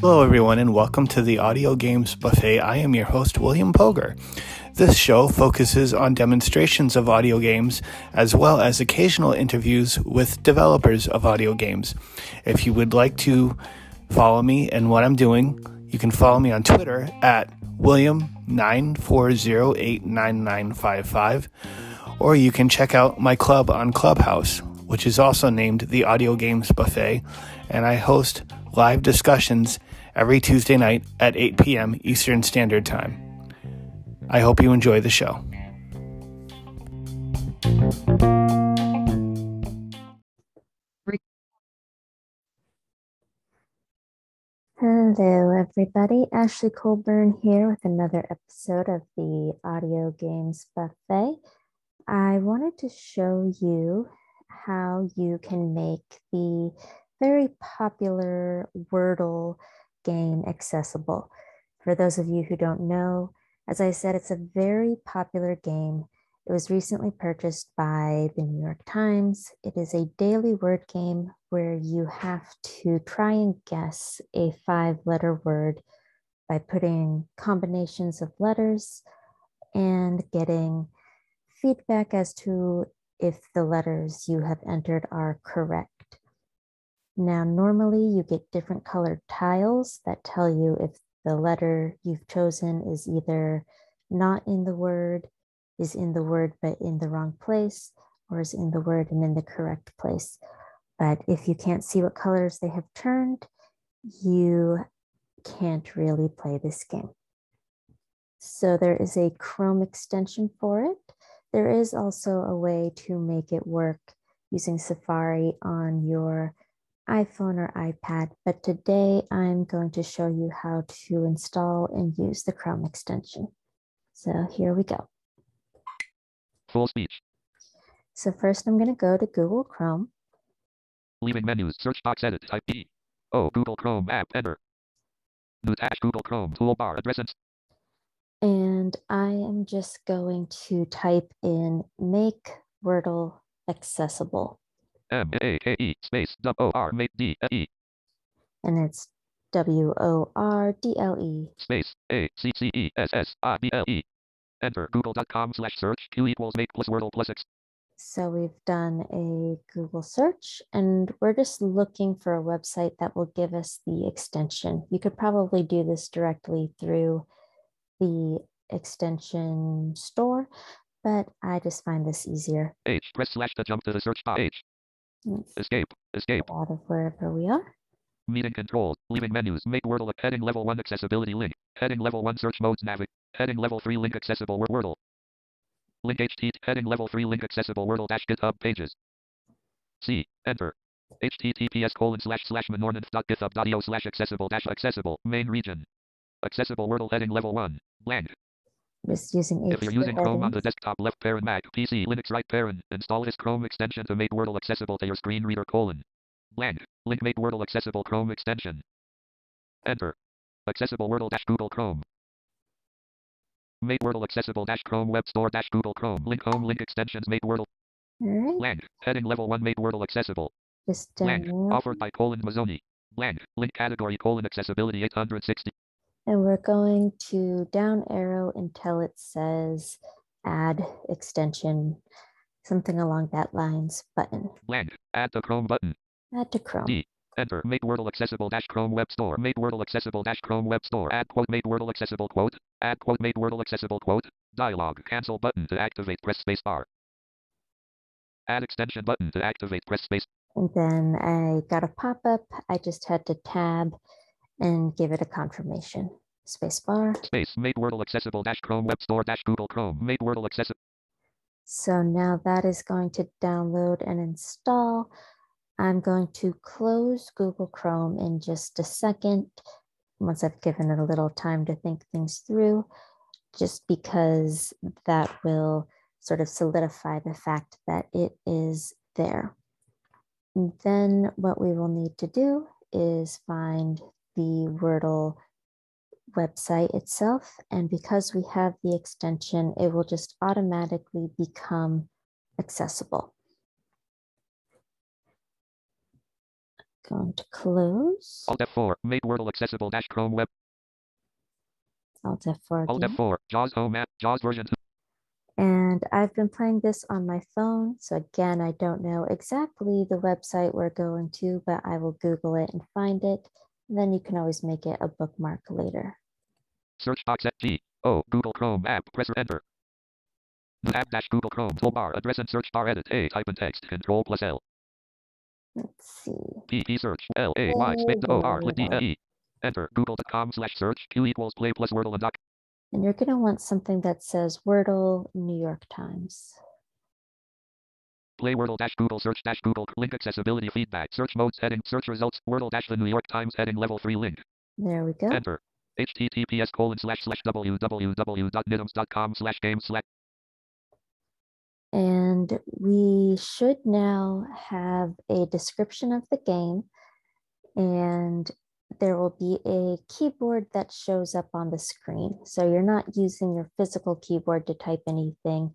Hello, everyone, and welcome to the Audio Games Buffet. I am your host, William Poger. This show focuses on demonstrations of audio games as well as occasional interviews with developers of audio games. If you would like to follow me and what I'm doing, you can follow me on Twitter at William940899955, or you can check out my club on Clubhouse, which is also named the Audio Games Buffet, and I host live discussions every Tuesday night at 8 p.m. Eastern Standard Time. I hope you enjoy the show. Hello, everybody. Ashley Colburn here with another episode of the Audio Games Buffet. I wanted to show you how you can make the very popular Wordle game accessible. For those of you who don't know, as I said, it's a very popular game. It was recently purchased by the New York Times. It is a daily word game where you have to try and guess a five letter word by putting combinations of letters and getting feedback as to if the letters you have entered are correct. Now, normally you get different colored tiles that tell you if the letter you've chosen is either not in the word, is in the word but in the wrong place, or is in the word and in the correct place. But if you can't see what colors they have turned, you can't really play this game. So there is a Chrome extension for it. There is also a way to make it work using Safari on your iPhone or iPad, but today I'm going to show you how to install and use the Chrome extension. So here we go. Full speech. So first I'm going to go to Google Chrome. Leaving menus. Search box edit. Type E. Oh, Google Chrome app. Enter. New. Google Chrome toolbar. Address and And I am just going to type in make Wordle accessible. M A K E space W O R make D E And it's W O R D L E. space A C C E S S I B L E. Enter google.com slash search Q equals make plus Wordle plus X. So we've done a Google search and we're just looking for a website that will give us the extension. You could probably do this directly through the extension store, but I just find this easier. H press slash to jump to the search bar. H Let's escape escape. out of wherever we are. Meeting controls. Leaving menus. Make Wordle. a Heading level 1 accessibility link. Heading level 1 search modes navig. Heading level 3 link accessible Word Wordle. Link HT. Heading level 3 link accessible Wordle dash GitHub pages. C. Enter. https colon slash slash slash accessible dash accessible main region. Accessible Wordle heading level 1. Blank. Just using If you're using Chrome on the desktop left parent Mac, PC, Linux right parent, install this Chrome extension to make Wordle accessible to your screen reader colon. Blank. Link make Wordle accessible Chrome extension. Enter. Accessible Wordle dash Google Chrome. Make Wordle accessible dash Chrome Web Store dash Google Chrome. Link home link extensions make Wordle. All right, Blank. Heading level 1 make Wordle accessible. just uh, Blank. down. Offered by colon Mazzoni. Blank. Link category colon accessibility 860. And we're going to down arrow until it says add extension, something along that lines button. Blank. Add to Chrome button. Add to Chrome. D. Enter. Make Wordle accessible dash Chrome Web Store. Make Wordle accessible dash Chrome Web Store. Add quote. Make Wordle accessible quote. Add quote. Make Wordle accessible quote. Dialog. Cancel button to activate. Press space bar. Add extension button to activate. Press space. And then I got a pop-up. I just had to tab and give it a confirmation. Spacebar. Space. Make Wordle accessible dash Chrome Web Store dash Google Chrome. Make Wordle accessible. So now that is going to download and install. I'm going to close Google Chrome in just a second, once I've given it a little time to think things through, just because that will sort of solidify the fact that it is there. And then what we will need to do is find the Wordle website itself. And because we have the extension, it will just automatically become accessible. Going to close. Alt F4. Make Wordle accessible dash Chrome web. Alt F4 Alt F4, JAWS home app. JAWS version And I've been playing this on my phone. So again, I don't know exactly the website we're going to, but I will Google it and find it. Then you can always make it a bookmark later. Search box at G. O. Google Chrome app. Press enter. The app dash Google Chrome toolbar. Address and search bar edit. A. Type in text. Control plus L. Let's see. P. P search. L. A. Y. Space O. R. Lit D. L. E. Enter. Google.com slash search. Q equals play plus Wordle and doc. And you're going to want something that says Wordle New York Times. Play Wordle dash Google search dash Google link accessibility feedback search modes heading search results Wordle dash the New York Times heading level three link There we go. enter https colon slash slash www.nytimes.com slash game slash And we should now have a description of the game. And there will be a keyboard that shows up on the screen. So you're not using your physical keyboard to type anything.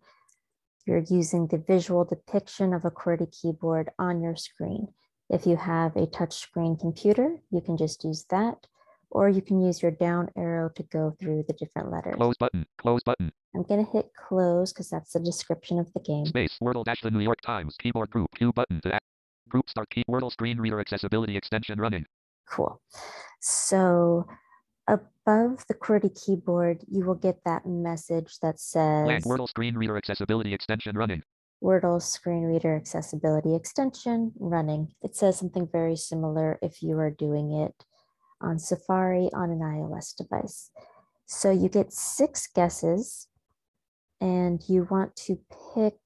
You're using the visual depiction of a QWERTY keyboard on your screen. If you have a touchscreen computer, you can just use that, or you can use your down arrow to go through the different letters. close button close button I'm going to hit close because that's the description of the game. space Wordle dash the New York Times keyboard group Q button to act group start key Wordle screen reader accessibility extension running Cool. So above the QWERTY keyboard, you will get that message that says land Wordle screen reader accessibility extension running Wordle screen reader accessibility extension running. It says something very similar if you are doing it on Safari on an iOS device. So you get six guesses and you want to pick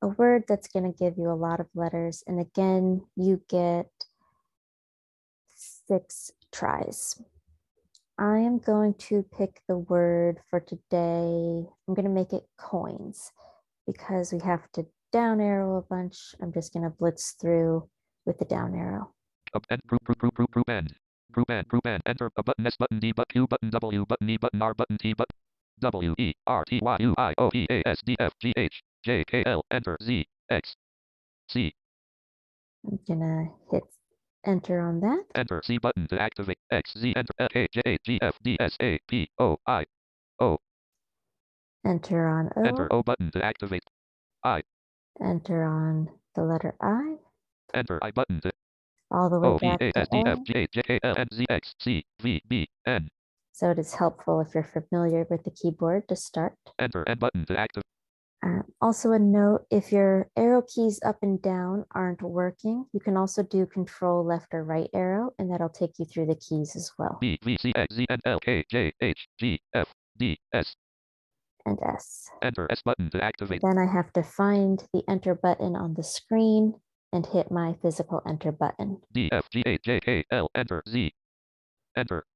a word that's going to give you a lot of letters. And again, you get six tries. I am going to pick the word for today. I'm going to make it coins because we have to down arrow a bunch. I'm just going to blitz through with the down arrow. up end group group group group group end group end group end enter a button S button D button Q button W button E button R button T button W E R T Y U I O P A S D F G H J K L enter Z X C I'm going to hit enter on that. enter C button to activate X Z enter K J A G F D S A P O I Enter on O. enter O button to activate I. Enter on the letter I. enter I button to All the way O back A to S D F A. J J K L N Z X C V B N So it is helpful if you're familiar with the keyboard to start. enter N button to activate Um, also a note, if your arrow keys up and down aren't working, you can also do control left or right arrow and that'll take you through the keys as well. B V C X Z N L K J H G F D S. And S. enter S button to activate. Then I have to find the enter button on the screen and hit my physical enter button. D F G H J K L enter Z. Enter.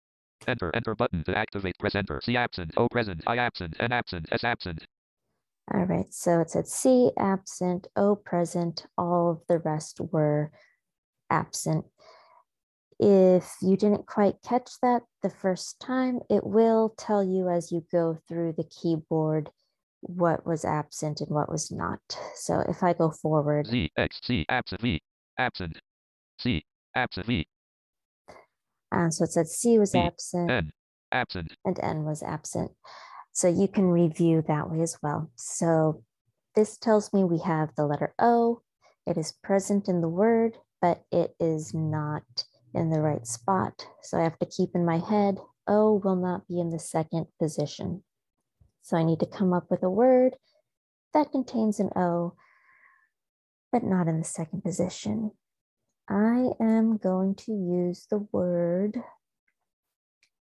Enter enter button to activate. Press enter. C absent. O present. I absent. N absent. S absent All right, so it said C absent, O present, all of the rest were absent. If you didn't quite catch that the first time, it will tell you as you go through the keyboard what was absent and what was not. So if I go forward, Z X C absent V absent C absent V and so it said C was B, absent N absent and N was absent. So you can review that way as well. So this tells me we have the letter O. It is present in the word, but it is not in the right spot. So I have to keep in my head, O will not be in the second position. So I need to come up with a word that contains an O, but not in the second position. I am going to use the word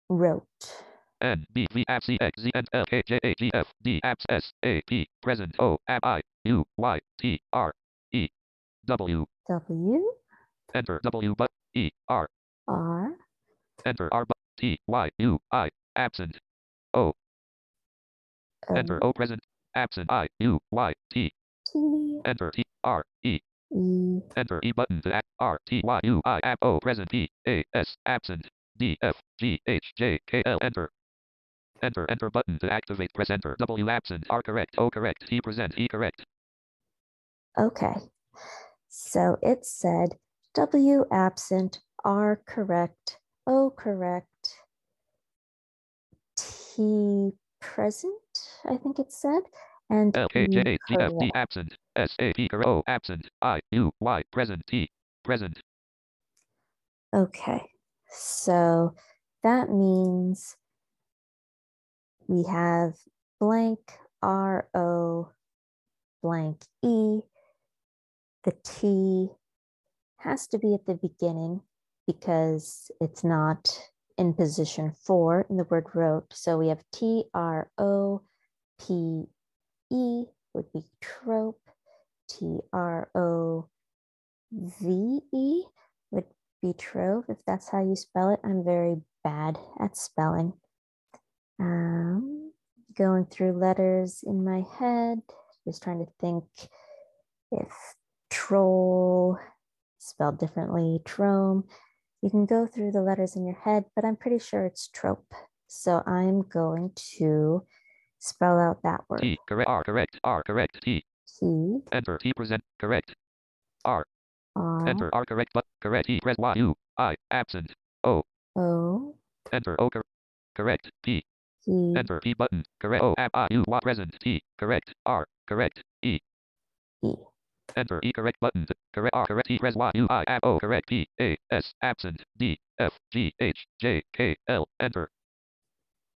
wrote. N B V ab C X Z N L K J A G F D abs S A P present O ab I U Y T R E W. W. Enter W but E R. R. Enter R but T Y U I absent O. Enter O present absent I U Y T. T. Enter T R E. E. Enter E button to R T Y U I ab O present P A S absent D F G H J K L enter enter enter button to activate press enter W absent R correct O correct T present E correct Okay. So it said W absent, R correct, O correct, T present, I think it said, and L K E J C F D absent. S A P correct. O absent. I U Y present. T present. Okay, so that means we have blank R O blank E. The T has to be at the beginning because it's not in position four in the word wrote. So we have T R O P E would be trope. T R O V E would be trove if that's how you spell it. I'm very bad at spelling. Um, going through letters in my head, just trying to think if troll spelled differently, trome. You can go through the letters in your head, but I'm pretty sure it's trope. So I'm going to spell out that word. T correct. R correct. R correct. T T enter. T present. Correct. R R enter. R correct. But correct. T press Y U I absent. O O enter. O cor- correct. P P enter. P button. Correct. O I U Y present. T correct. R correct. E E. enter. E correct button. Correct. R correct. T press Y U I ab O correct. P A S absent. D F G H J K L enter.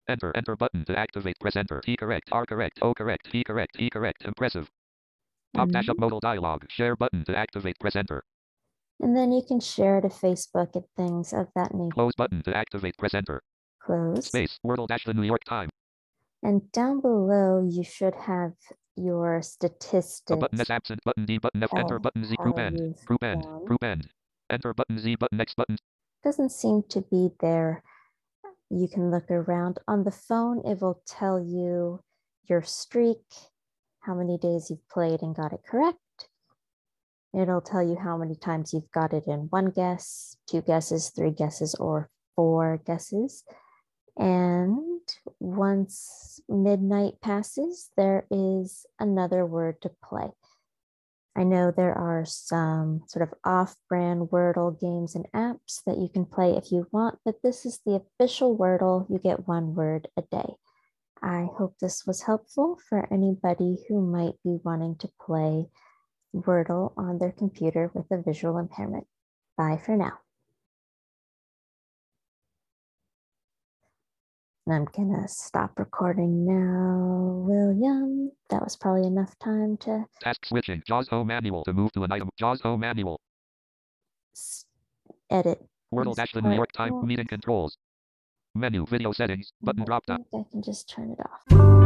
Enter. Enter button to activate. Press enter. T correct. R correct. O correct. T correct. E correct. Impressive. Pop dash up mm-hmm. modal dialog. Share button to activate. Press enter. And then you can share to Facebook and things of that nature. Close button to activate. Press enter. Close. Space. Wordle dash the New York Time. And down below, you should have your statistics. A button S absent button D button F enter button Z group end. Group end. done. Group end. Enter button Z button X button. Doesn't seem to be there. You can look around. On the phone, it will tell you your streak, how many days you've played and got it correct. It'll tell you how many times you've got it in one guess, two guesses, three guesses, or four guesses. And once midnight passes, there is another word to play. I know there are some sort of off brand Wordle games and apps that you can play if you want, but this is the official Wordle. You get one word a day. I hope this was helpful for anybody who might be wanting to play Wordle on their computer with a visual impairment. Bye for now. And I'm gonna stop recording now, William. That was probably enough time to Task switching. JAWS home manual to move to an item. JAWS home manual. s- edit. Wordle dash the New York part Time meeting controls. Menu video settings. Button drop down. I can just turn it off.